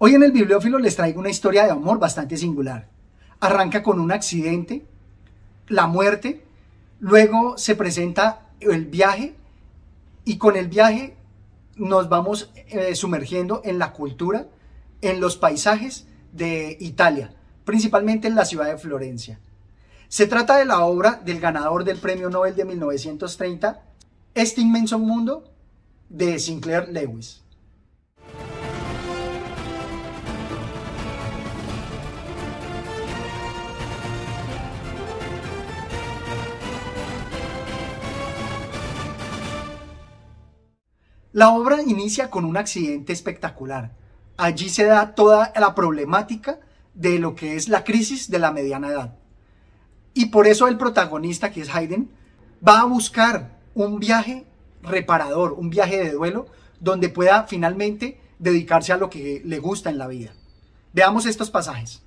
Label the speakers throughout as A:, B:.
A: Hoy en el Bibliófilo les traigo una historia de amor bastante singular. Arranca con un accidente, la muerte, luego se presenta el viaje y con el viaje nos vamos eh, sumergiendo en la cultura, en los paisajes de Italia, principalmente en la ciudad de Florencia. Se trata de la obra del ganador del Premio Nobel de 1930, Este inmenso mundo, de Sinclair Lewis. La obra inicia con un accidente espectacular. Allí se da toda la problemática de lo que es la crisis de la mediana edad. Y por eso el protagonista, que es Haydn, va a buscar un viaje reparador, un viaje de duelo, donde pueda finalmente dedicarse a lo que le gusta en la vida. Veamos estos pasajes.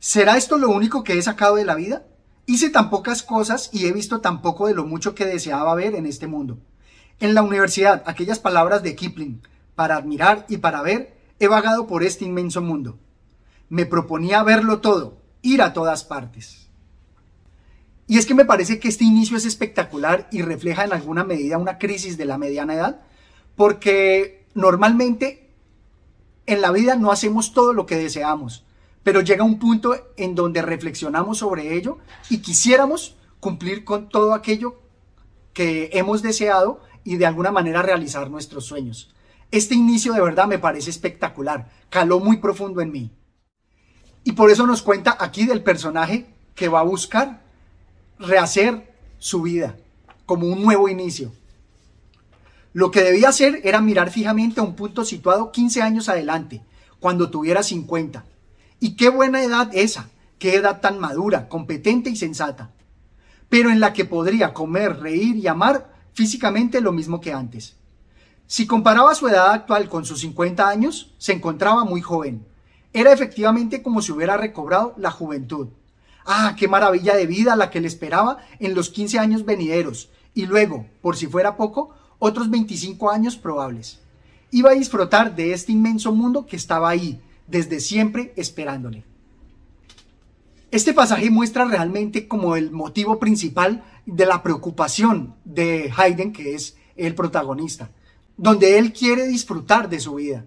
A: ¿Será esto lo único que he sacado de la vida? Hice tan pocas cosas y he visto tan poco de lo mucho que deseaba ver en este mundo. En la universidad, aquellas palabras de Kipling, para admirar y para ver, he vagado por este inmenso mundo. Me proponía verlo todo, ir a todas partes. Y es que me parece que este inicio es espectacular y refleja en alguna medida una crisis de la mediana edad, porque normalmente en la vida no hacemos todo lo que deseamos, pero llega un punto en donde reflexionamos sobre ello y quisiéramos cumplir con todo aquello que hemos deseado y de alguna manera realizar nuestros sueños. Este inicio de verdad me parece espectacular, caló muy profundo en mí. Y por eso nos cuenta aquí del personaje que va a buscar rehacer su vida como un nuevo inicio. Lo que debía hacer era mirar fijamente a un punto situado 15 años adelante, cuando tuviera 50. Y qué buena edad esa, qué edad tan madura, competente y sensata, pero en la que podría comer, reír y amar físicamente lo mismo que antes. Si comparaba su edad actual con sus 50 años, se encontraba muy joven, era efectivamente como si hubiera recobrado la juventud. Ah, qué maravilla de vida la que le esperaba en los 15 años venideros, y luego, por si fuera poco, otros 25 años probables. Iba a disfrutar de este inmenso mundo que estaba ahí, desde siempre esperándole. Este pasaje muestra realmente como el motivo principal de la preocupación de Haydn, que es el protagonista, donde él quiere disfrutar de su vida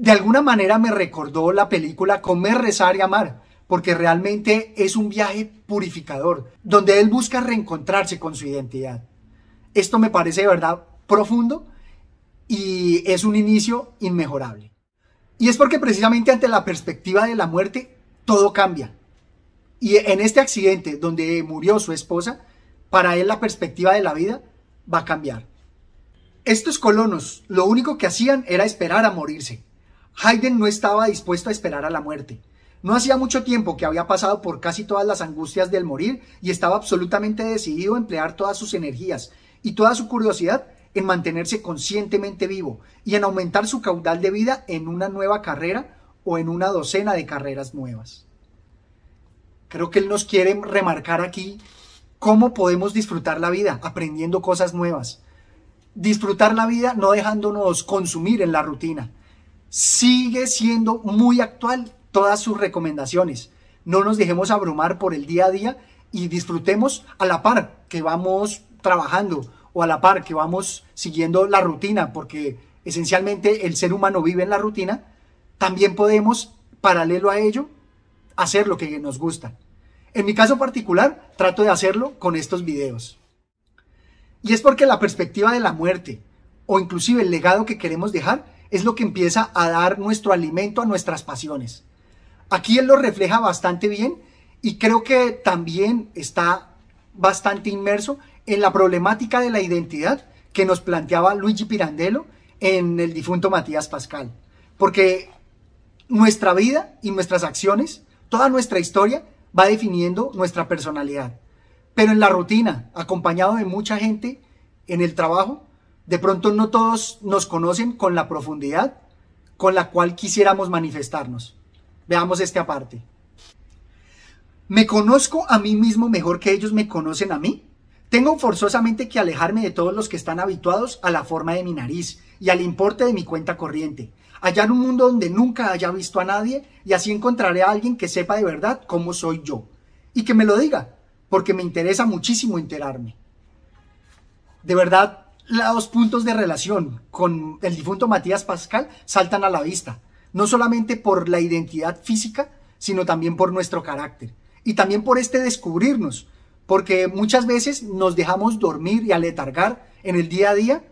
A: de alguna manera me recordó la película Comer, Rezar y Amar, porque realmente es un viaje purificador, donde él busca reencontrarse con su identidad. Esto me parece de verdad profundo y es un inicio inmejorable. Y es porque precisamente ante la perspectiva de la muerte, todo cambia. Y en este accidente donde murió su esposa, para él la perspectiva de la vida va a cambiar. Estos colonos lo único que hacían era esperar a morirse. Haydn no estaba dispuesto a esperar a la muerte. No hacía mucho tiempo que había pasado por casi todas las angustias del morir y estaba absolutamente decidido a emplear todas sus energías y toda su curiosidad en mantenerse conscientemente vivo y en aumentar su caudal de vida en una nueva carrera o en una docena de carreras nuevas. Creo que él nos quiere remarcar aquí cómo podemos disfrutar la vida aprendiendo cosas nuevas. Disfrutar la vida no dejándonos consumir en la rutina, sigue siendo muy actual todas sus recomendaciones. No nos dejemos abrumar por el día a día y disfrutemos a la par que vamos trabajando o a la par que vamos siguiendo la rutina, porque esencialmente el ser humano vive en la rutina, también podemos, paralelo a ello, hacer lo que nos gusta. En mi caso particular, trato de hacerlo con estos videos. Y es porque la perspectiva de la muerte, o inclusive el legado que queremos dejar, es lo que empieza a dar nuestro alimento a nuestras pasiones. Aquí él lo refleja bastante bien y creo que también está bastante inmerso en la problemática de la identidad que nos planteaba Luigi Pirandello en el difunto Matías Pascal. Porque nuestra vida y nuestras acciones, toda nuestra historia va definiendo nuestra personalidad. Pero en la rutina, acompañado de mucha gente en el trabajo, de pronto no todos nos conocen con la profundidad con la cual quisiéramos manifestarnos. Veamos este aparte. ¿Me conozco a mí mismo mejor que ellos me conocen a mí? Tengo forzosamente que alejarme de todos los que están habituados a la forma de mi nariz y al importe de mi cuenta corriente. Hallar un mundo donde nunca haya visto a nadie y así encontraré a alguien que sepa de verdad cómo soy yo. Y que me lo diga, porque me interesa muchísimo enterarme. De verdad, los puntos de relación con el difunto Matías Pascal saltan a la vista, no solamente por la identidad física, sino también por nuestro carácter y también por este descubrirnos, porque muchas veces nos dejamos dormir y aletargar en el día a día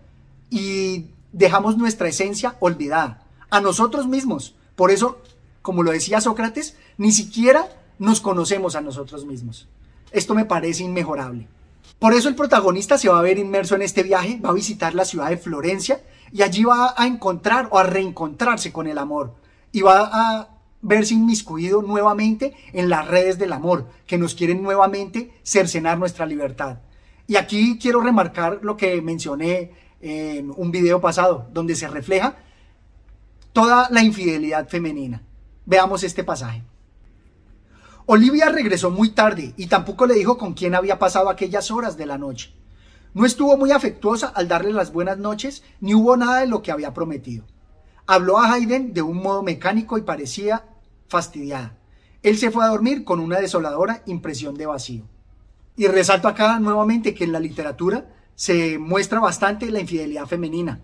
A: y dejamos nuestra esencia olvidada, a nosotros mismos. Por eso, como lo decía Sócrates, ni siquiera nos conocemos a nosotros mismos. Esto me parece inmejorable. Por eso el protagonista se va a ver inmerso en este viaje, va a visitar la ciudad de Florencia y allí va a encontrar o a reencontrarse con el amor y va a verse inmiscuido nuevamente en las redes del amor que nos quieren nuevamente cercenar nuestra libertad. Y aquí quiero remarcar lo que mencioné en un video pasado, donde se refleja toda la infidelidad femenina. Veamos este pasaje. Olivia regresó muy tarde y tampoco le dijo con quién había pasado aquellas horas de la noche. No estuvo muy afectuosa al darle las buenas noches, ni hubo nada de lo que había prometido. Habló a Hayden de un modo mecánico y parecía fastidiada. Él se fue a dormir con una desoladora impresión de vacío. Y resalto acá nuevamente que en la literatura se muestra bastante la infidelidad femenina.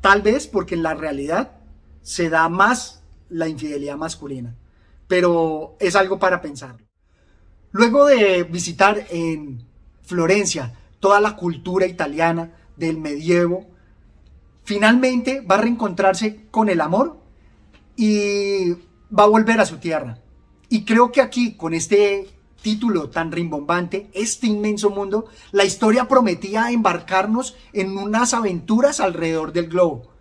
A: Tal vez porque en la realidad se da más la infidelidad masculina pero es algo para pensar. Luego de visitar en Florencia toda la cultura italiana del medievo, finalmente va a reencontrarse con el amor y va a volver a su tierra. Y creo que aquí, con este título tan rimbombante, este inmenso mundo, la historia prometía embarcarnos en unas aventuras alrededor del globo.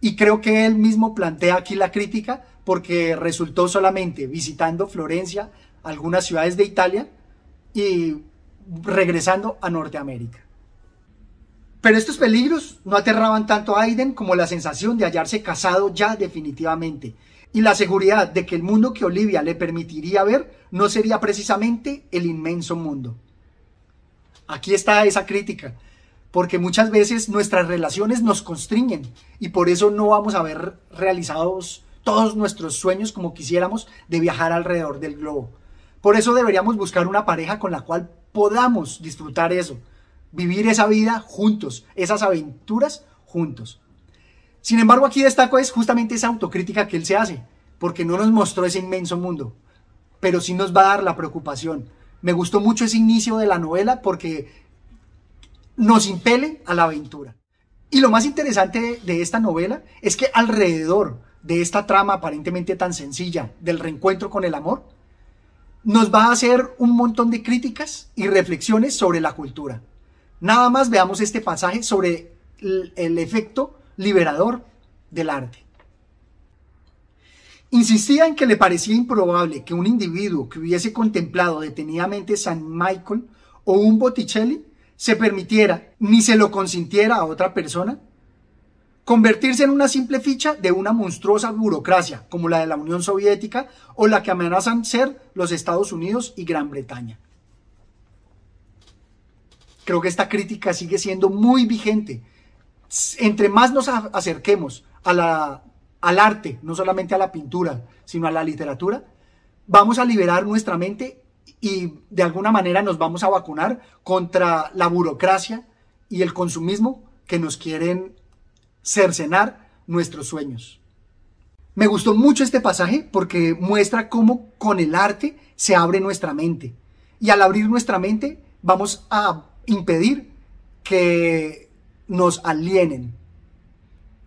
A: Y creo que él mismo plantea aquí la crítica porque resultó solamente visitando Florencia, algunas ciudades de Italia y regresando a Norteamérica. Pero estos peligros no aterraban tanto a Aiden como la sensación de hallarse casado ya definitivamente y la seguridad de que el mundo que Olivia le permitiría ver no sería precisamente el inmenso mundo. Aquí está esa crítica, porque muchas veces nuestras relaciones nos constriñen y por eso no vamos a ver realizados todos nuestros sueños como quisiéramos de viajar alrededor del globo. Por eso deberíamos buscar una pareja con la cual podamos disfrutar eso, vivir esa vida juntos, esas aventuras juntos. Sin embargo, aquí destaco es justamente esa autocrítica que él se hace, porque no nos mostró ese inmenso mundo, pero sí nos va a dar la preocupación. Me gustó mucho ese inicio de la novela porque nos impele a la aventura. Y lo más interesante de esta novela es que alrededor de esta trama aparentemente tan sencilla del reencuentro con el amor, nos va a hacer un montón de críticas y reflexiones sobre la cultura. Nada más veamos este pasaje sobre el, efecto liberador del arte. Insistía en que le parecía improbable que un individuo que hubiese contemplado detenidamente San Michael o un Botticelli se permitiera ni se lo consintiera a otra persona convertirse en una simple ficha de una monstruosa burocracia como la de la Unión Soviética o la que amenazan ser los Estados Unidos y Gran Bretaña. Creo que esta crítica sigue siendo muy vigente. Entre más nos acerquemos al arte, no solamente a la pintura, sino a la literatura, vamos a liberar nuestra mente y de alguna manera nos vamos a vacunar contra la burocracia y el consumismo que nos quieren cercenar nuestros sueños. Me gustó mucho este pasaje porque muestra cómo con el arte se abre nuestra mente. Y al abrir nuestra mente vamos a impedir que nos alienen.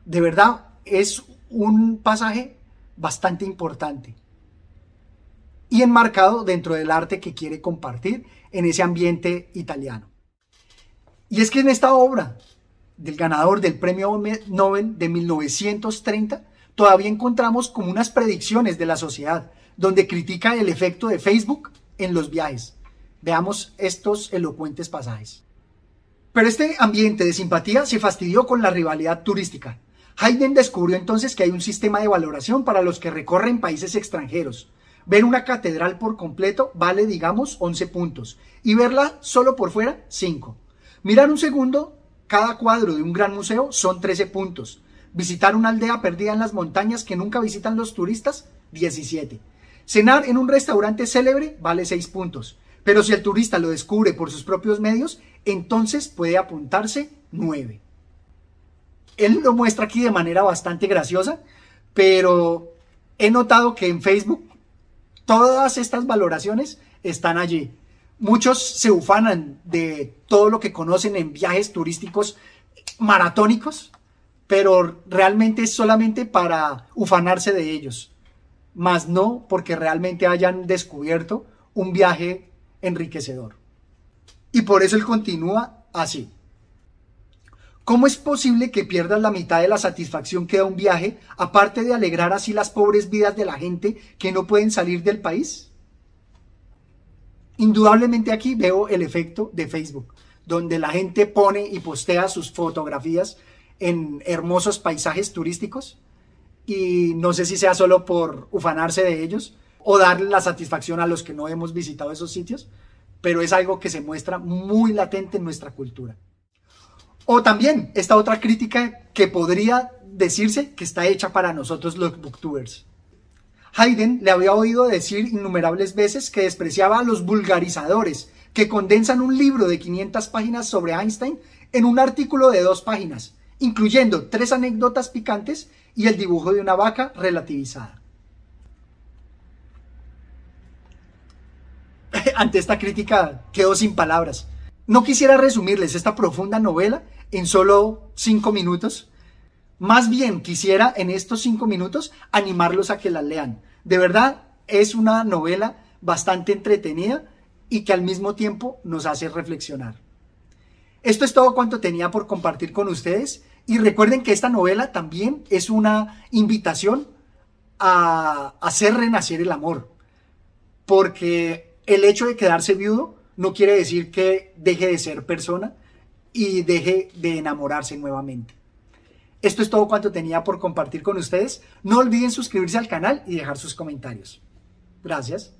A: De verdad, es un pasaje bastante importante y enmarcado dentro del arte que quiere compartir en ese ambiente italiano. Y es que en esta obra del ganador del premio Nobel de 1930, todavía encontramos como unas predicciones de la sociedad, donde critica el efecto de Facebook en los viajes. Veamos estos elocuentes pasajes. Pero este ambiente de simpatía se fastidió con la rivalidad turística. Haydn descubrió entonces que hay un sistema de valoración para los que recorren países extranjeros. Ver una catedral por completo vale, digamos, 11 puntos y verla solo por fuera, 5. Mirar un segundo cada cuadro de un gran museo son 13 puntos. Visitar una aldea perdida en las montañas que nunca visitan los turistas, 17. Cenar en un restaurante célebre vale 6 puntos. Pero si el turista lo descubre por sus propios medios, entonces puede apuntarse 9. Él lo muestra aquí de manera bastante graciosa, pero he notado que en Facebook todas estas valoraciones están allí. Muchos se ufanan de todo lo que conocen en viajes turísticos maratónicos, pero realmente es solamente para ufanarse de ellos, más no porque realmente hayan descubierto un viaje enriquecedor. Y por eso él continúa así. ¿Cómo es posible que pierdas la mitad de la satisfacción que da un viaje, aparte de alegrar así las pobres vidas de la gente que no pueden salir del país? Indudablemente aquí veo el efecto de Facebook, donde la gente pone y postea sus fotografías en hermosos paisajes turísticos y no sé si sea solo por ufanarse de ellos o darle la satisfacción a los que no hemos visitado esos sitios, pero es algo que se muestra muy latente en nuestra cultura. O también esta otra crítica que podría decirse que está hecha para nosotros los booktubers. Haydn le había oído decir innumerables veces que despreciaba a los vulgarizadores que condensan un libro de 500 páginas sobre Einstein en un artículo de dos páginas, incluyendo tres anécdotas picantes y el dibujo de una vaca relativizada. Ante esta crítica quedó sin palabras. No quisiera resumirles esta profunda novela en solo cinco minutos. Más bien quisiera en estos cinco minutos animarlos a que la lean. De verdad, es una novela bastante entretenida y que al mismo tiempo nos hace reflexionar. Esto es todo cuanto tenía por compartir con ustedes y recuerden que esta novela también es una invitación a hacer renacer el amor, porque el hecho de quedarse viudo no quiere decir que deje de ser persona y deje de enamorarse nuevamente. Esto es todo cuanto tenía por compartir con ustedes. No olviden suscribirse al canal y dejar sus comentarios. Gracias.